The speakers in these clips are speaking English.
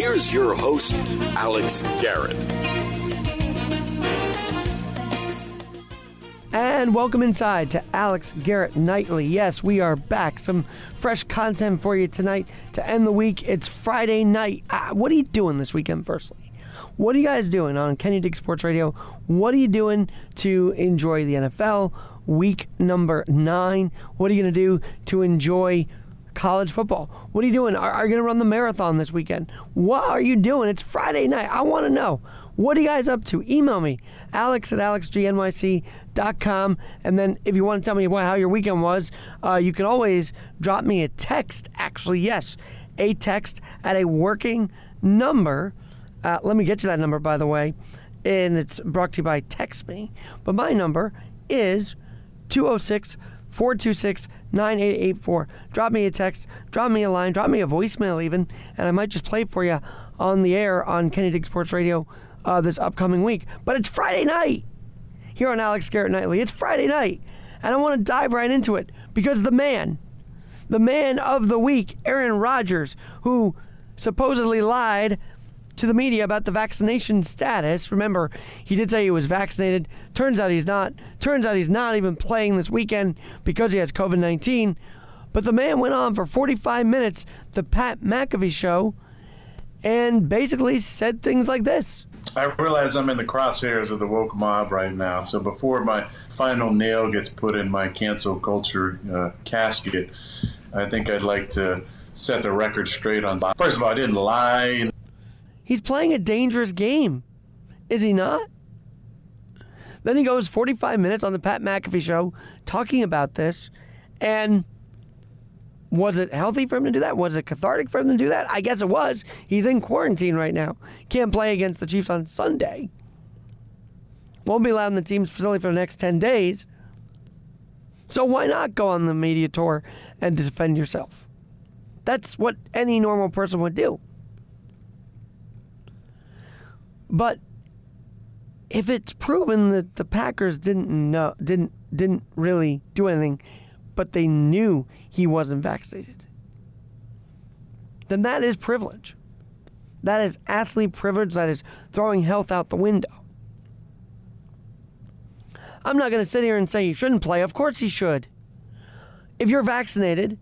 Here's your host, Alex Garrett. And welcome inside to Alex Garrett Nightly. Yes, we are back. Some fresh content for you tonight to end the week. It's Friday night. Uh, what are you doing this weekend, firstly? What are you guys doing on Kenny Dick Sports Radio? What are you doing to enjoy the NFL week number nine? What are you going to do to enjoy college football? What are you doing? Are, are you going to run the marathon this weekend? What are you doing? It's Friday night. I want to know. What are you guys up to? Email me, alex at alexgnyc.com. And then if you want to tell me what, how your weekend was, uh, you can always drop me a text. Actually, yes, a text at a working number. Uh, let me get you that number, by the way. And it's brought to you by Text Me. But my number is 206 426 9884. Drop me a text, drop me a line, drop me a voicemail even, and I might just play it for you on the air on Kenny Dick Sports Radio uh, this upcoming week. But it's Friday night here on Alex Garrett Nightly. It's Friday night, and I want to dive right into it because the man, the man of the week, Aaron Rodgers, who supposedly lied to the media about the vaccination status. Remember, he did say he was vaccinated. Turns out he's not. Turns out he's not even playing this weekend because he has COVID 19. But the man went on for 45 minutes, the Pat McAfee show, and basically said things like this. I realize I'm in the crosshairs of the woke mob right now. So before my final nail gets put in my cancel culture uh, casket, I think I'd like to set the record straight on. First of all, I didn't lie. He's playing a dangerous game, is he not? Then he goes 45 minutes on the Pat McAfee show talking about this. And was it healthy for him to do that? Was it cathartic for him to do that? I guess it was. He's in quarantine right now. Can't play against the Chiefs on Sunday. Won't be allowed in the team's facility for the next 10 days. So why not go on the media tour and defend yourself? That's what any normal person would do. But if it's proven that the Packers didn't know, didn't didn't really do anything, but they knew he wasn't vaccinated, then that is privilege. That is athlete privilege. That is throwing health out the window. I'm not going to sit here and say he shouldn't play. Of course he should. If you're vaccinated,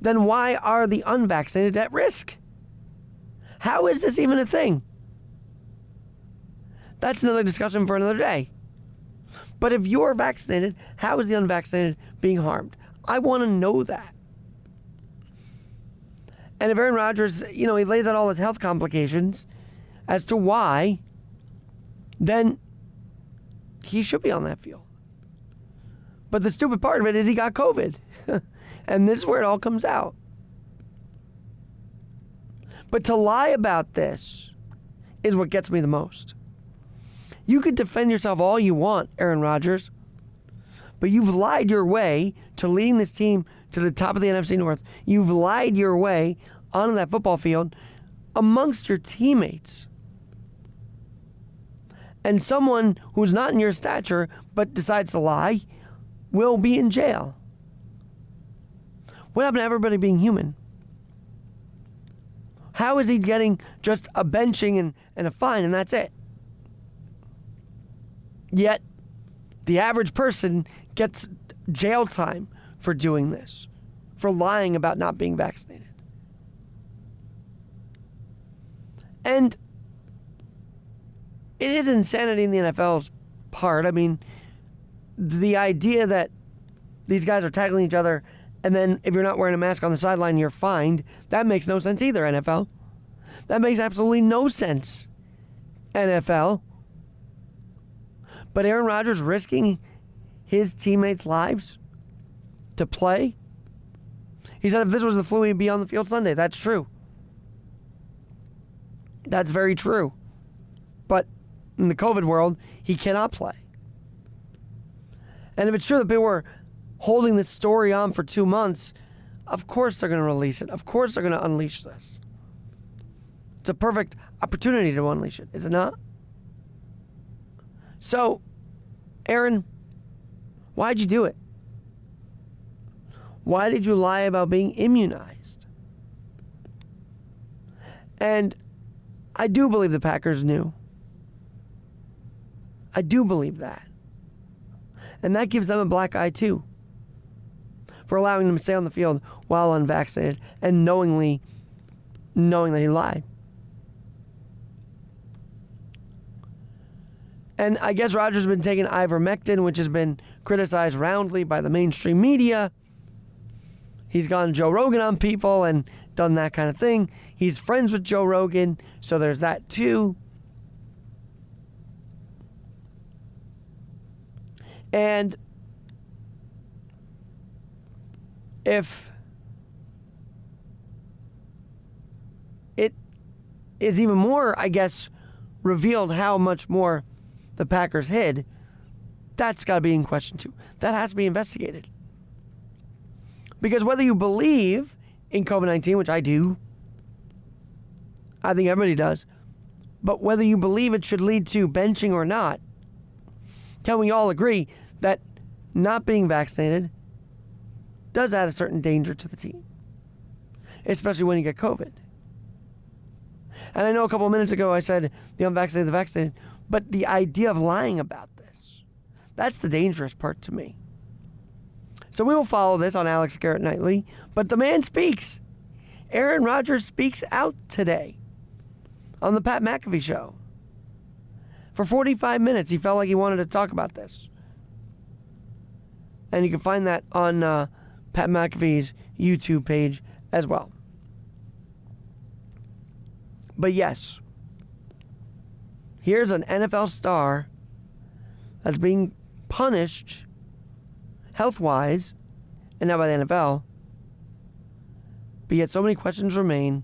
then why are the unvaccinated at risk? How is this even a thing? That's another discussion for another day. But if you're vaccinated, how is the unvaccinated being harmed? I want to know that. And if Aaron Rodgers, you know, he lays out all his health complications as to why, then he should be on that field. But the stupid part of it is he got COVID. and this is where it all comes out. But to lie about this is what gets me the most. You could defend yourself all you want, Aaron Rodgers, but you've lied your way to leading this team to the top of the NFC North. You've lied your way onto that football field amongst your teammates. And someone who's not in your stature but decides to lie will be in jail. What happened to everybody being human? How is he getting just a benching and, and a fine and that's it? Yet, the average person gets jail time for doing this. for lying about not being vaccinated. And it is insanity in the NFL's part. I mean, the idea that these guys are tackling each other and then if you're not wearing a mask on the sideline, you're fined, that makes no sense either, NFL. That makes absolutely no sense, NFL. But Aaron Rodgers risking his teammates' lives to play? He said if this was the flu, he'd be on the field Sunday. That's true. That's very true. But in the COVID world, he cannot play. And if it's true that people were holding this story on for two months, of course they're going to release it. Of course they're going to unleash this. It's a perfect opportunity to unleash it, is it not? So, Aaron, why'd you do it? Why did you lie about being immunized? And I do believe the Packers knew. I do believe that. And that gives them a black eye too for allowing him to stay on the field while unvaccinated and knowingly knowing that he lied. And I guess Rodgers has been taking ivermectin, which has been criticized roundly by the mainstream media. He's gone Joe Rogan on people and done that kind of thing. He's friends with Joe Rogan, so there's that too. And if it is even more, I guess, revealed how much more the Packers hid, that's got to be in question too. That has to be investigated. Because whether you believe in COVID 19, which I do, I think everybody does, but whether you believe it should lead to benching or not, can we all agree that not being vaccinated does add a certain danger to the team, especially when you get COVID. And I know a couple minutes ago I said the unvaccinated, the vaccinated, but the idea of lying about this, that's the dangerous part to me. So we will follow this on Alex Garrett Nightly, but the man speaks. Aaron Rodgers speaks out today on the Pat McAfee show. For 45 minutes, he felt like he wanted to talk about this. And you can find that on uh, Pat McAfee's YouTube page as well. But yes, here's an NFL star that's being punished health wise and now by the NFL. But yet, so many questions remain.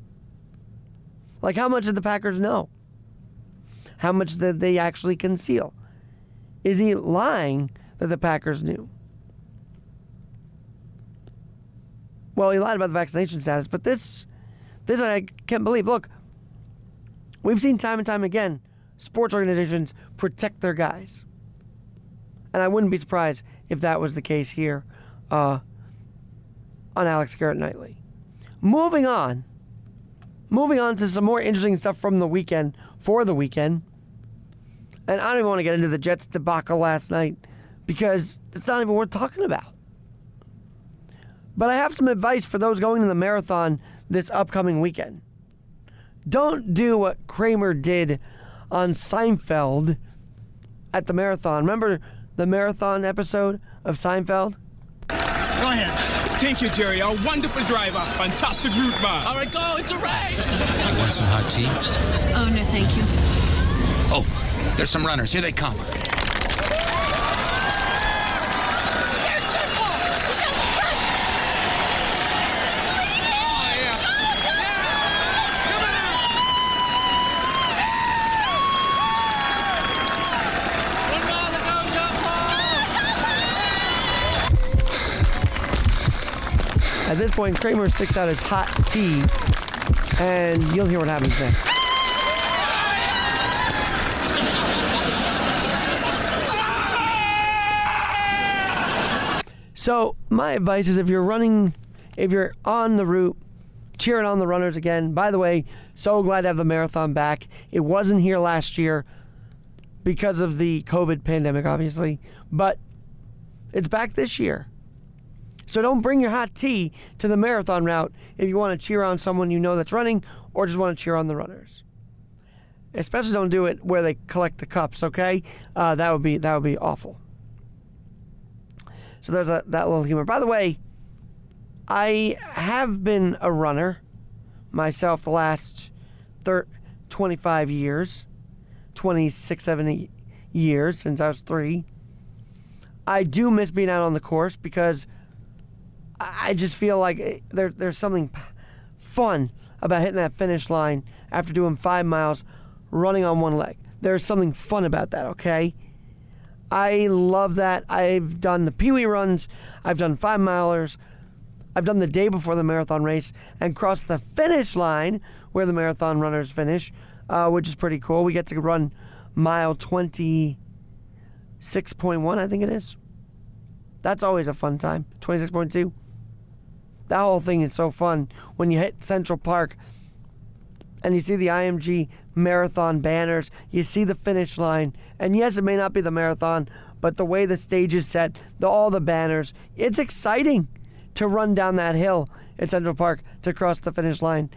Like, how much did the Packers know? How much did they actually conceal? Is he lying that the Packers knew? Well, he lied about the vaccination status, but this, this I can't believe. Look, we've seen time and time again sports organizations protect their guys, and I wouldn't be surprised if that was the case here uh, on Alex Garrett Nightly. Moving on, moving on to some more interesting stuff from the weekend for the weekend, and I don't even want to get into the Jets debacle last night because it's not even worth talking about. But I have some advice for those going to the marathon this upcoming weekend. Don't do what Kramer did on Seinfeld at the marathon. Remember the marathon episode of Seinfeld? Go ahead. Thank you, Jerry. A wonderful driver. Fantastic route, man. All right, go. It's a race. You want some hot tea? Oh, no, thank you. Oh, there's some runners. Here they come. At this point, Kramer sticks out his hot tea, and you'll hear what happens next. So, my advice is if you're running, if you're on the route, cheering on the runners again. By the way, so glad to have the marathon back. It wasn't here last year because of the COVID pandemic, obviously, but it's back this year. So don't bring your hot tea to the marathon route if you want to cheer on someone you know that's running or just want to cheer on the runners. Especially don't do it where they collect the cups. Okay, uh, that would be that would be awful. So there's a, that little humor. By the way, I have been a runner myself the last thir- 25 years, 26, 70 years since I was three. I do miss being out on the course because I just feel like there, there's something fun about hitting that finish line after doing five miles running on one leg. There's something fun about that, okay? I love that. I've done the Pee Wee runs, I've done five milers, I've done the day before the marathon race and crossed the finish line where the marathon runners finish, uh, which is pretty cool. We get to run mile 26.1, I think it is. That's always a fun time. 26.2. That whole thing is so fun when you hit Central Park and you see the IMG marathon banners, you see the finish line, and yes, it may not be the marathon, but the way the stage is set, the, all the banners, it's exciting to run down that hill at Central Park to cross the finish line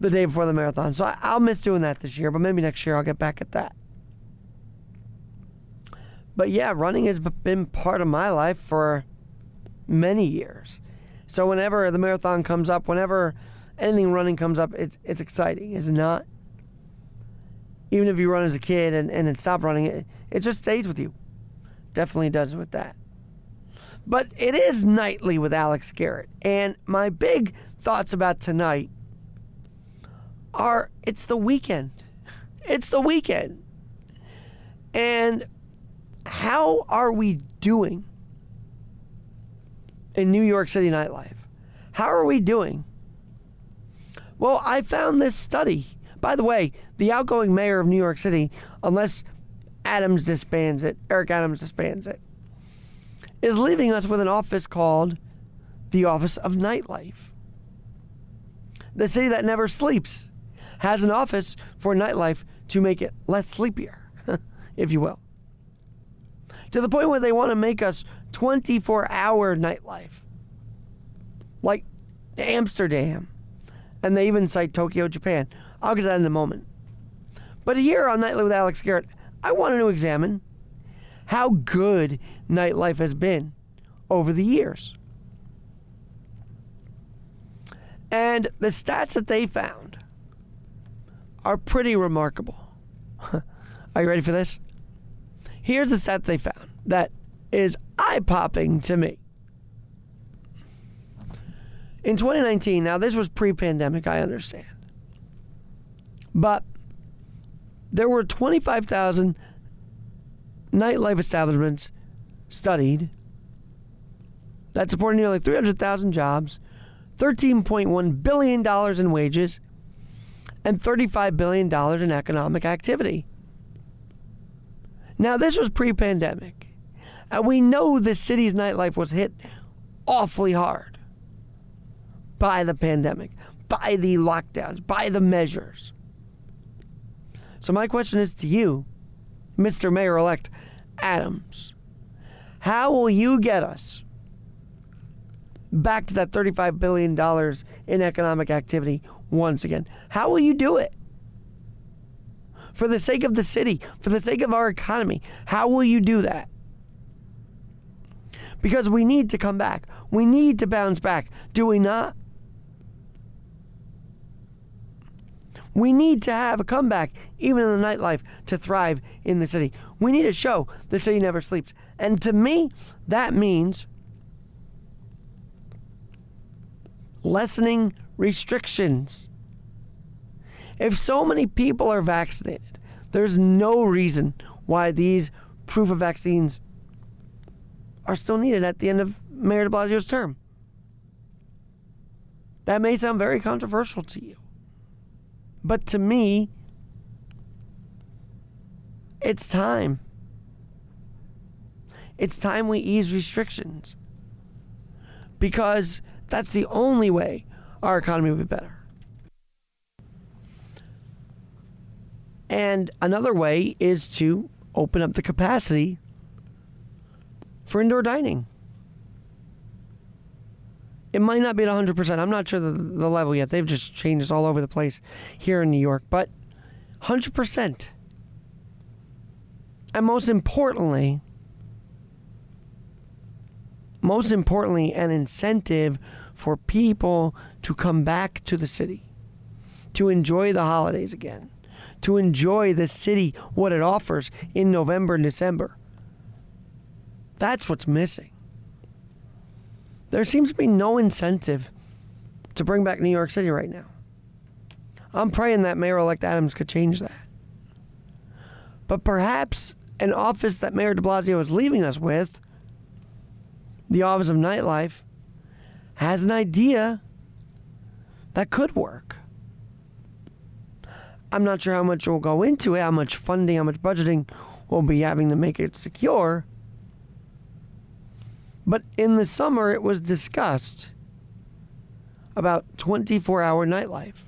the day before the marathon. So I, I'll miss doing that this year, but maybe next year I'll get back at that. But yeah, running has been part of my life for many years. So whenever the marathon comes up, whenever anything running comes up, it's it's exciting, is it not? Even if you run as a kid and, and stop running, it, it just stays with you. Definitely does with that. But it is nightly with Alex Garrett. And my big thoughts about tonight are it's the weekend. It's the weekend. And how are we doing in New York City nightlife? How are we doing? Well, I found this study. By the way, the outgoing mayor of New York City, unless Adams disbands it, Eric Adams disbands it, is leaving us with an office called the Office of Nightlife. The city that never sleeps has an office for nightlife to make it less sleepier, if you will. To the point where they want to make us 24 hour nightlife, like Amsterdam. And they even cite Tokyo, Japan. I'll get to that in a moment. But here on Nightly with Alex Garrett, I wanted to examine how good nightlife has been over the years. And the stats that they found are pretty remarkable. are you ready for this? Here's the stat they found that is eye popping to me. In 2019, now this was pre pandemic, I understand. But there were 25,000 nightlife establishments studied that supported nearly 300,000 jobs, $13.1 billion in wages, and $35 billion in economic activity. Now, this was pre pandemic, and we know the city's nightlife was hit awfully hard by the pandemic, by the lockdowns, by the measures. So, my question is to you, Mr. Mayor elect Adams. How will you get us back to that $35 billion in economic activity once again? How will you do it? For the sake of the city, for the sake of our economy, how will you do that? Because we need to come back. We need to bounce back. Do we not? We need to have a comeback, even in the nightlife, to thrive in the city. We need to show the city never sleeps. And to me, that means lessening restrictions. If so many people are vaccinated, there's no reason why these proof of vaccines are still needed at the end of Mayor de Blasio's term. That may sound very controversial to you. But to me, it's time. It's time we ease restrictions. Because that's the only way our economy will be better. And another way is to open up the capacity for indoor dining. It might not be at 100%. I'm not sure the, the level yet. They've just changed all over the place here in New York. But 100%. And most importantly, most importantly, an incentive for people to come back to the city, to enjoy the holidays again, to enjoy the city, what it offers in November and December. That's what's missing. There seems to be no incentive to bring back New York City right now. I'm praying that Mayor elect Adams could change that. But perhaps an office that Mayor de Blasio is leaving us with, the Office of Nightlife, has an idea that could work. I'm not sure how much we'll go into it, how much funding, how much budgeting we'll be having to make it secure. But in the summer, it was discussed about 24 hour nightlife.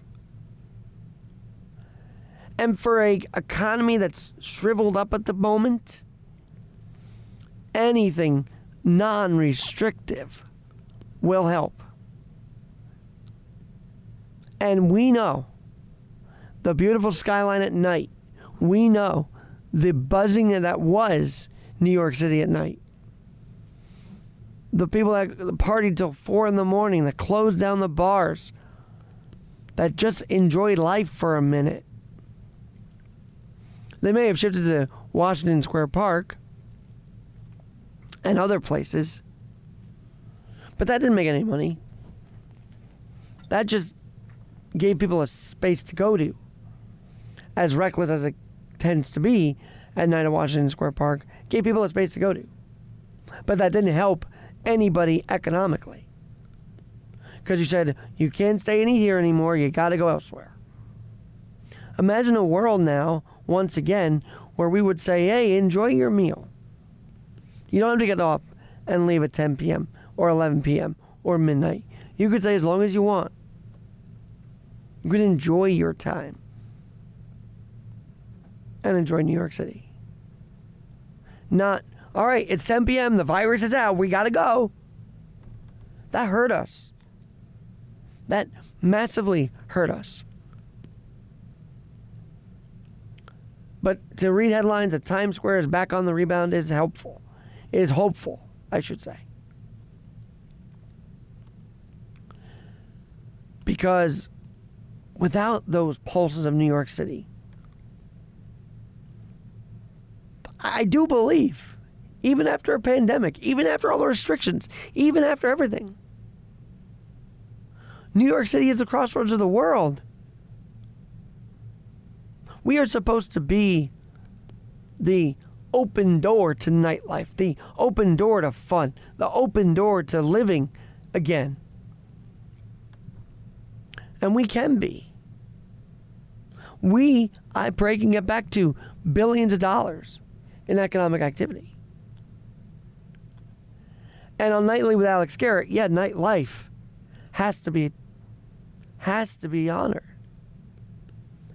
And for a economy that's shriveled up at the moment, anything non-restrictive will help. And we know the beautiful skyline at night. We know the buzzing that was New York City at night. The people that partied till four in the morning, that closed down the bars, that just enjoyed life for a minute. They may have shifted to Washington Square Park and other places, but that didn't make any money. That just gave people a space to go to. As reckless as it tends to be at night at Washington Square Park, gave people a space to go to. But that didn't help anybody economically. Because you said, you can't stay in here anymore, you got to go elsewhere. Imagine a world now, once again, where we would say, hey, enjoy your meal. You don't have to get up and leave at 10 p.m. or 11 p.m. or midnight. You could stay as long as you want. You could enjoy your time and enjoy New York City. Not, all right, it's 10 p.m., the virus is out, we gotta go. That hurt us. That massively hurt us. But to read headlines that Times Square is back on the rebound is helpful, is hopeful, I should say. Because without those pulses of New York City, I do believe, even after a pandemic, even after all the restrictions, even after everything, New York City is the crossroads of the world. We are supposed to be the open door to nightlife, the open door to fun, the open door to living again. And we can be. We, I pray, can get back to billions of dollars in economic activity. And on Nightly with Alex Garrett, yeah, nightlife has to be has to be honored.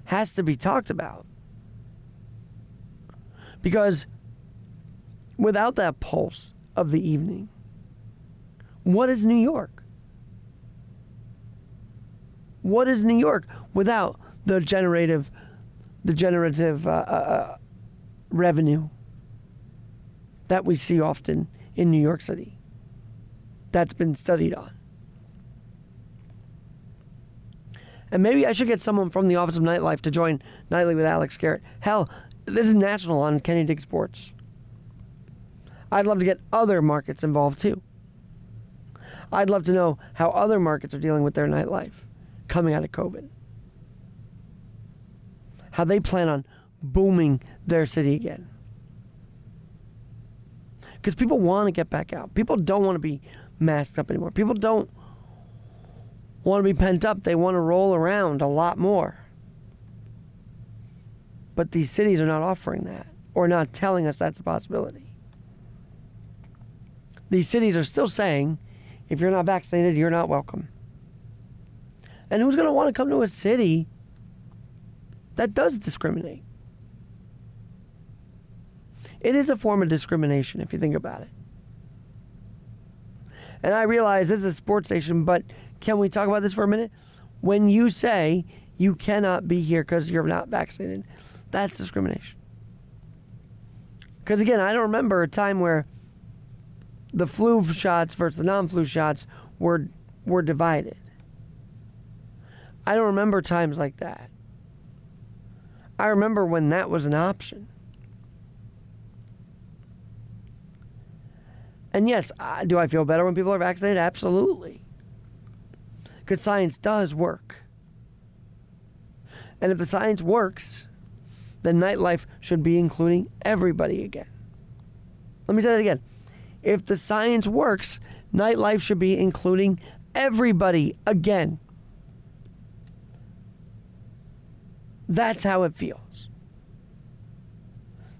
Has to be talked about. Because without that pulse of the evening, what is New York? What is New York without the generative, the generative uh, uh, revenue that we see often in New York City? That's been studied on. And maybe I should get someone from the Office of Nightlife to join Nightly with Alex Garrett. Hell, this is national on Kenny Dick Sports. I'd love to get other markets involved too. I'd love to know how other markets are dealing with their nightlife coming out of COVID. How they plan on booming their city again. Because people want to get back out. People don't want to be masked up anymore. People don't want to be pent up. They want to roll around a lot more. But these cities are not offering that or not telling us that's a possibility. These cities are still saying if you're not vaccinated, you're not welcome. And who's going to want to come to a city that does discriminate? It is a form of discrimination if you think about it. And I realize this is a sports station, but can we talk about this for a minute? When you say you cannot be here because you're not vaccinated, that's discrimination. Because again, I don't remember a time where the flu shots versus the non-flu shots were were divided. I don't remember times like that. I remember when that was an option. And yes, do I feel better when people are vaccinated? Absolutely. Because science does work. And if the science works, then nightlife should be including everybody again. Let me say that again. If the science works, nightlife should be including everybody again. That's how it feels.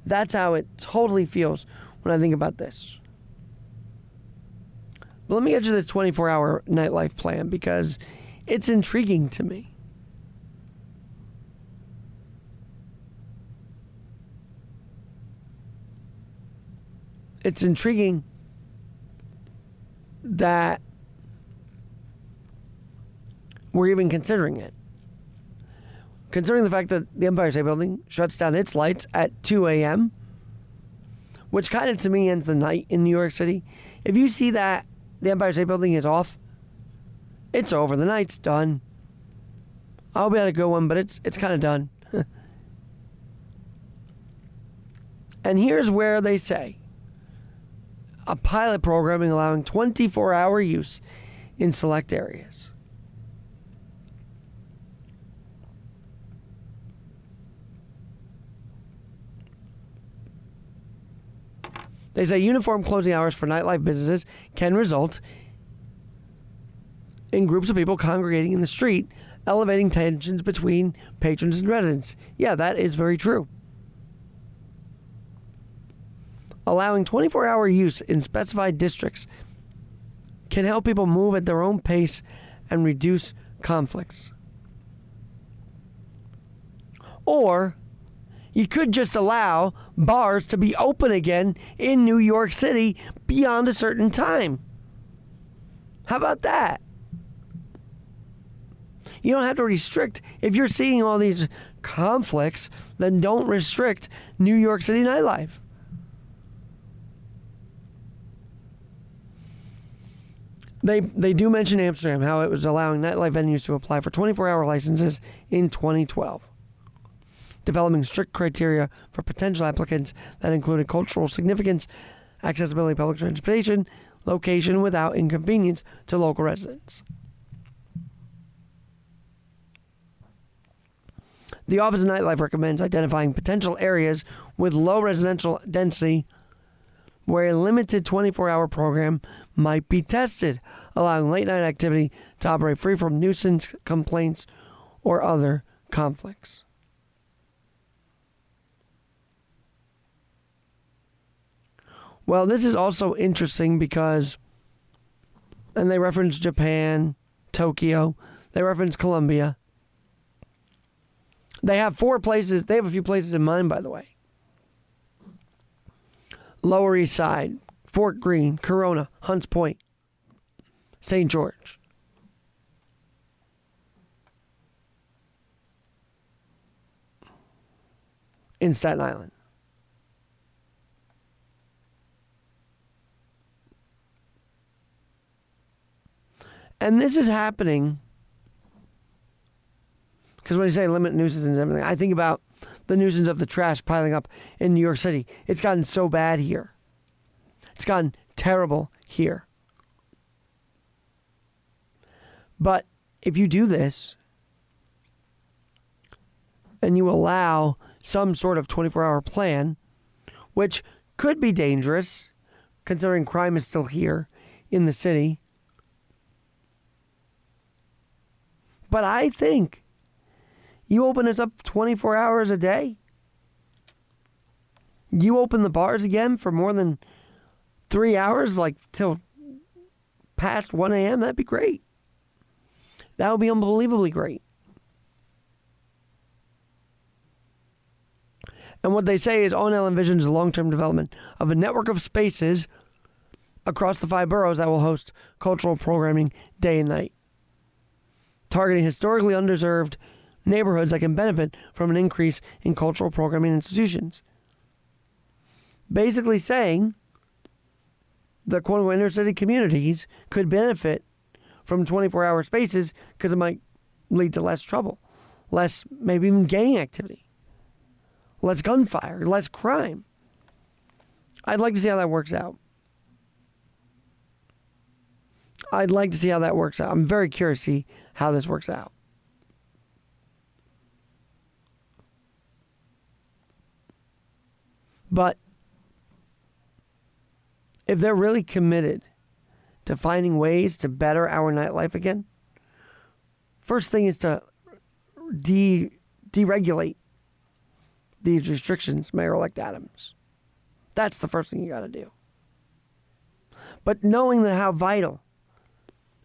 That's how it totally feels when I think about this. But let me get you this 24 hour nightlife plan because it's intriguing to me. It's intriguing that we're even considering it. Considering the fact that the Empire State Building shuts down its lights at 2 a.m., which kind of to me ends the night in New York City. If you see that the Empire State Building is off, it's over. The night's done. I'll be able a good one, but it's it's kind of done. and here's where they say a pilot programming allowing 24 hour use in select areas. They say uniform closing hours for nightlife businesses can result in groups of people congregating in the street, elevating tensions between patrons and residents. Yeah, that is very true. Allowing 24 hour use in specified districts can help people move at their own pace and reduce conflicts. Or you could just allow bars to be open again in New York City beyond a certain time. How about that? You don't have to restrict. If you're seeing all these conflicts, then don't restrict New York City nightlife. They, they do mention Amsterdam, how it was allowing nightlife venues to apply for 24 hour licenses in 2012 developing strict criteria for potential applicants that included cultural significance, accessibility to public transportation, location without inconvenience to local residents. The Office of Nightlife recommends identifying potential areas with low residential density where a limited 24 hour program might be tested, allowing late night activity to operate free from nuisance complaints or other conflicts. Well, this is also interesting because, and they reference Japan, Tokyo, they reference Colombia. They have four places, they have a few places in mind, by the way Lower East Side, Fort Greene, Corona, Hunts Point, St. George. In Staten Island. And this is happening because when you say limit nuisance and everything, I think about the nuisance of the trash piling up in New York City. It's gotten so bad here. It's gotten terrible here. But if you do this and you allow some sort of 24 hour plan, which could be dangerous considering crime is still here in the city. But I think you open it up 24 hours a day. You open the bars again for more than three hours, like till past 1 a.m., that'd be great. That would be unbelievably great. And what they say is ONL envisions long term development of a network of spaces across the five boroughs that will host cultural programming day and night, targeting historically underserved neighborhoods that can benefit from an increase in cultural programming institutions. Basically saying the quote unquote inner city communities could benefit from 24 hour spaces because it might lead to less trouble, less maybe even gang activity, less gunfire, less crime. I'd like to see how that works out. I'd like to see how that works out. I'm very curious to see how this works out. But if they're really committed to finding ways to better our nightlife again, first thing is to de deregulate these restrictions, Mayor elect Adams. That's the first thing you got to do. But knowing that how vital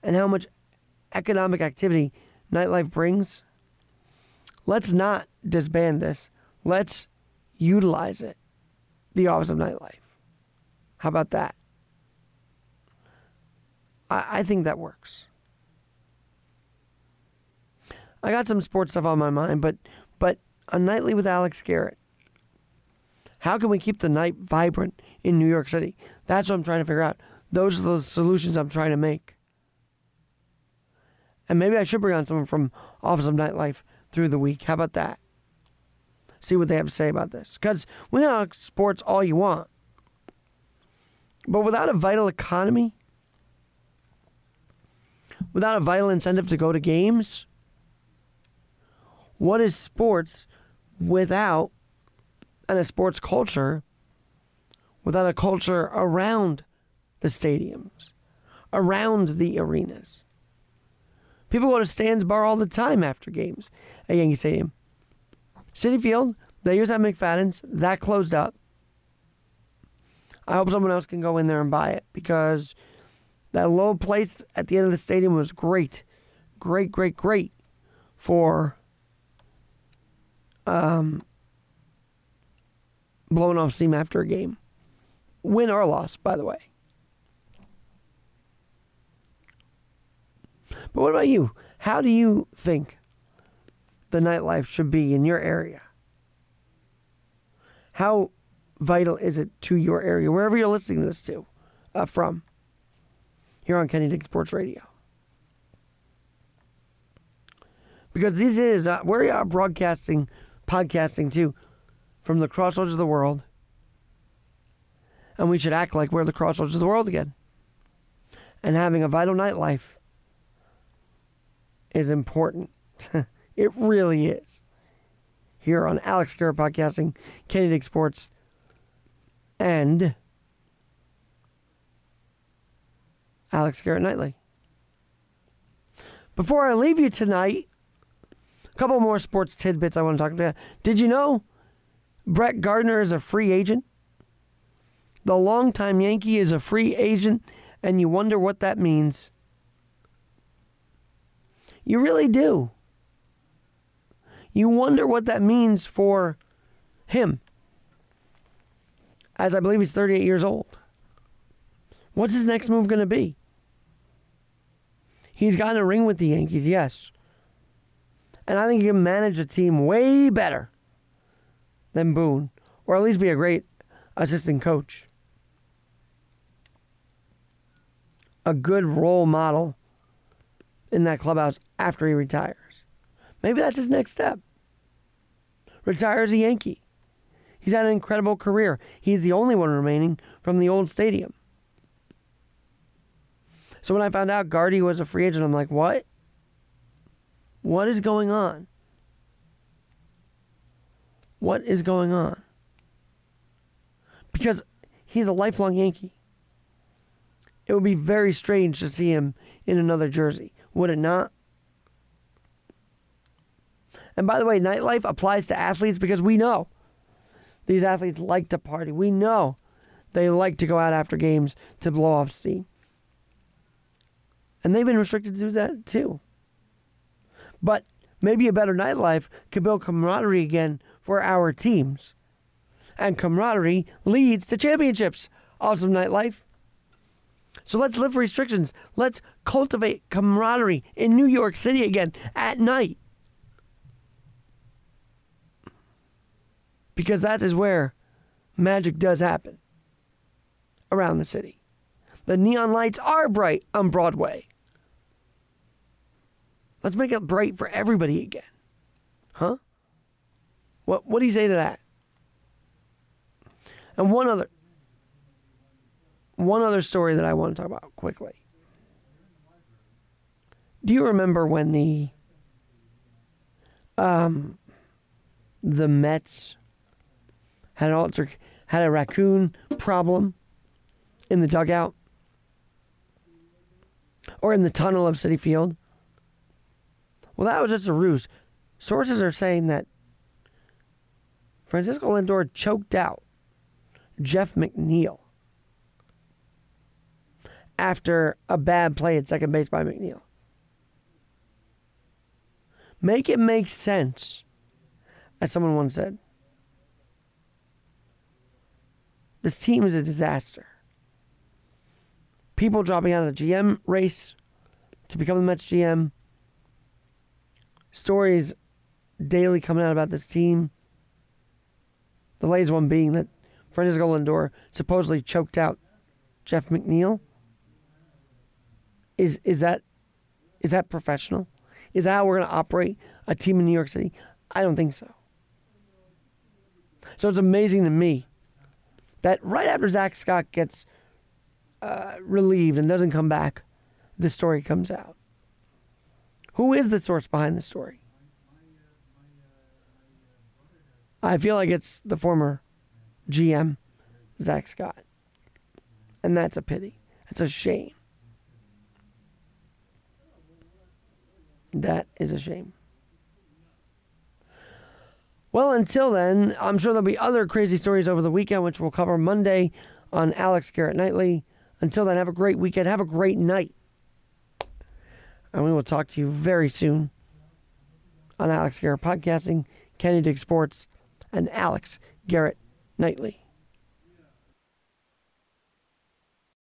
and how much economic activity nightlife brings, let's not disband this. Let's utilize it. The Office of Nightlife. How about that? I, I think that works. I got some sports stuff on my mind, but but a nightly with Alex Garrett. How can we keep the night vibrant in New York City? That's what I'm trying to figure out. Those are the solutions I'm trying to make. And maybe I should bring on someone from Office of Nightlife through the week. How about that? See what they have to say about this. Because we know sports all you want. But without a vital economy, without a vital incentive to go to games, what is sports without and a sports culture without a culture around the stadiums, around the arenas? People go to Stan's Bar all the time after games at Yankee Stadium. Citi Field, they used to have McFadden's. That closed up. I hope someone else can go in there and buy it because that low place at the end of the stadium was great. Great, great, great for um, blowing off steam after a game. Win or loss, by the way. But what about you? How do you think the nightlife should be in your area? How vital is it to your area, wherever you're listening to this to, uh, from, here on Kenny Dick Sports Radio? Because this is, uh, we are broadcasting, podcasting too, from the crossroads of the world. And we should act like we're the crossroads of the world again. And having a vital nightlife is important. it really is. Here on Alex Garrett Podcasting, Kenny Dick Sports, and Alex Garrett Nightly. Before I leave you tonight, a couple more sports tidbits I want to talk about. Did you know Brett Gardner is a free agent? The longtime Yankee is a free agent, and you wonder what that means. You really do. You wonder what that means for him, as I believe he's 38 years old. What's his next move going to be? He's gotten a ring with the Yankees, yes. And I think he can manage a team way better than Boone, or at least be a great assistant coach. A good role model in that clubhouse after he retires. Maybe that's his next step. Retire as a Yankee. He's had an incredible career. He's the only one remaining from the old stadium. So when I found out Gardy was a free agent, I'm like, what? What is going on? What is going on? Because he's a lifelong Yankee. It would be very strange to see him in another jersey, would it not? And by the way, nightlife applies to athletes because we know these athletes like to party. We know they like to go out after games to blow off steam. And they've been restricted to do that too. But maybe a better nightlife could build camaraderie again for our teams. And camaraderie leads to championships. Awesome nightlife. So let's lift restrictions. Let's cultivate camaraderie in New York City again at night. Because that is where magic does happen around the city. The neon lights are bright on Broadway. Let's make it bright for everybody again. Huh? What what do you say to that? And one other one other story that I want to talk about quickly. Do you remember when the um the Mets had an alter had a raccoon problem in the dugout or in the tunnel of Citi Field? Well, that was just a ruse. Sources are saying that Francisco Lindor choked out Jeff McNeil after a bad play at second base by McNeil. Make it make sense, as someone once said. This team is a disaster. People dropping out of the GM race to become the Mets GM. Stories daily coming out about this team. The latest one being that Francisco Lindor supposedly choked out Jeff McNeil. Is is that is that professional? Is that how we're going to operate a team in New York City? I don't think so. So it's amazing to me that right after Zack Scott gets uh, relieved and doesn't come back, the story comes out. Who is the source behind the story? I feel like it's the former GM, Zack Scott. And that's a pity. It's a shame. That is a shame. Well, until then, I'm sure there'll be other crazy stories over the weekend, which we'll cover Monday on Alex Garrett Nightly. Until then, have a great weekend. Have a great night. And we will talk to you very soon on Alex Garrett Podcasting, Kenny Dick Sports, and Alex Garrett Nightly.